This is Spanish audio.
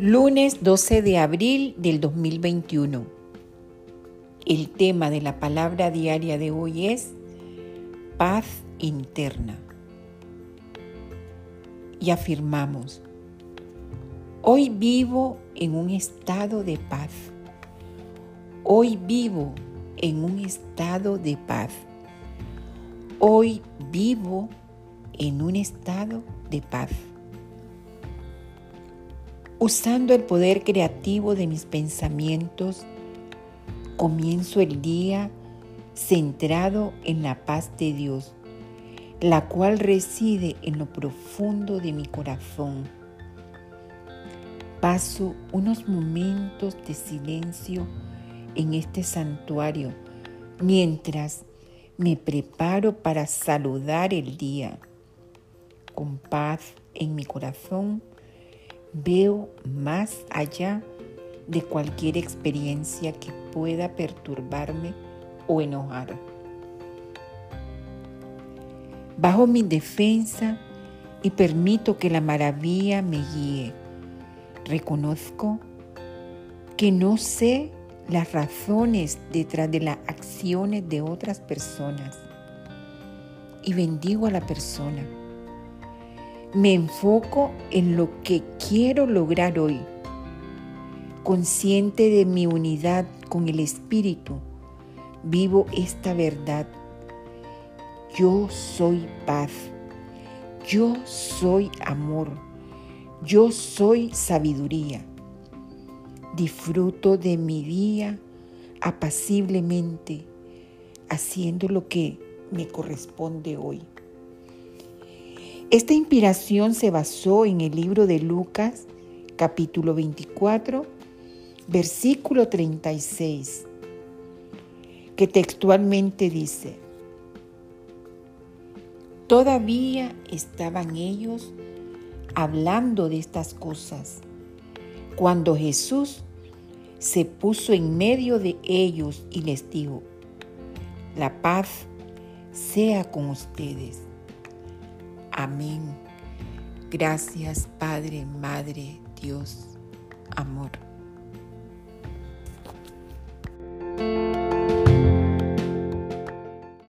Lunes 12 de abril del 2021. El tema de la palabra diaria de hoy es paz interna. Y afirmamos, hoy vivo en un estado de paz. Hoy vivo en un estado de paz. Hoy vivo en un estado de paz. Usando el poder creativo de mis pensamientos, comienzo el día centrado en la paz de Dios, la cual reside en lo profundo de mi corazón. Paso unos momentos de silencio en este santuario mientras me preparo para saludar el día. Con paz en mi corazón, veo más allá de cualquier experiencia que pueda perturbarme o enojar. Bajo mi defensa y permito que la maravilla me guíe. Reconozco que no sé las razones detrás de las acciones de otras personas y bendigo a la persona me enfoco en lo que quiero lograr hoy. Consciente de mi unidad con el Espíritu, vivo esta verdad. Yo soy paz. Yo soy amor. Yo soy sabiduría. Disfruto de mi día apaciblemente, haciendo lo que me corresponde hoy. Esta inspiración se basó en el libro de Lucas, capítulo 24, versículo 36, que textualmente dice, Todavía estaban ellos hablando de estas cosas cuando Jesús se puso en medio de ellos y les dijo, la paz sea con ustedes. Amén. Gracias Padre, Madre, Dios, amor.